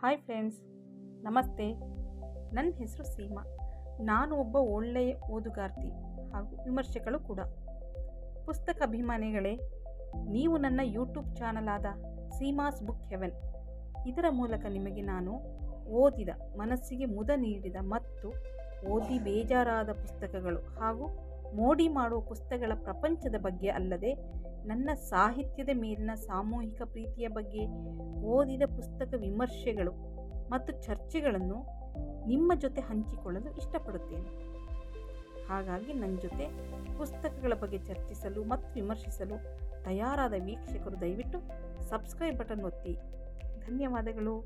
Hi friends, ನಮಸ್ತೆ. ನನ್ನ ಹೆಸರು ಸೀಮಾ. ನಾನು ಒಬ್ಬ ಒಳ್ಳೆಯ ಓದುಗಾರ್ತಿ ಹಾಗೂ ವಿಮರ್ಶಕಳು ಕೂಡ. ಪುಸ್ತಕ ಅಭಿಮಾನಿಗಳೇ, ನೀವು ನನ್ನ ಯೂಟ್ಯೂಬ್ ಚಾನಲ್ ಆದ ಸೀಮಾಸ್ ಬುಕ್ ಹೆವೆನ್. ಇದರ ಮೂಲಕ ನಿಮಗೆ ನಾನು ಓದಿದ ಮನಸ್ಸಿಗೆ ಮುದ ನೀಡಿದ ಮತ್ತು ಓದಿ ಬೇಜಾರಾದ ಪುಸ್ತಕಗಳು ಹಾಗೂ ಮೋಡಿ ಮಾಡುವ ಪುಸ್ತಕಗಳ ಪ್ರಪಂಚದ ಬಗ್ಗೆ ಅಲ್ಲದೆ ನನ್ನ ಸಾಹಿತ್ಯದ ಮೇಲಿನ ಸಾಮೂಹಿಕ ಪ್ರೀತಿಯ ಬಗ್ಗೆ ಓದಿದ ಪುಸ್ತಕ ವಿಮರ್ಶೆಗಳು ಮತ್ತು ಚರ್ಚೆಗಳನ್ನು ನಿಮ್ಮ ಜೊತೆ ಹಂಚಿಕೊಳ್ಳಲು ಇಷ್ಟಪಡುತ್ತೇನೆ. ಹಾಗಾಗಿ ನನ್ನ ಜೊತೆ ಪುಸ್ತಕಗಳ ಬಗ್ಗೆ ಚರ್ಚಿಸಲು ಮತ್ತು ವಿಮರ್ಶಿಸಲು ತಯಾರಾದ ವೀಕ್ಷಕರು ದಯವಿಟ್ಟು ಸಬ್ಸ್ಕ್ರೈಬ್ ಬಟನ್ ಒತ್ತಿ. ಧನ್ಯವಾದಗಳು.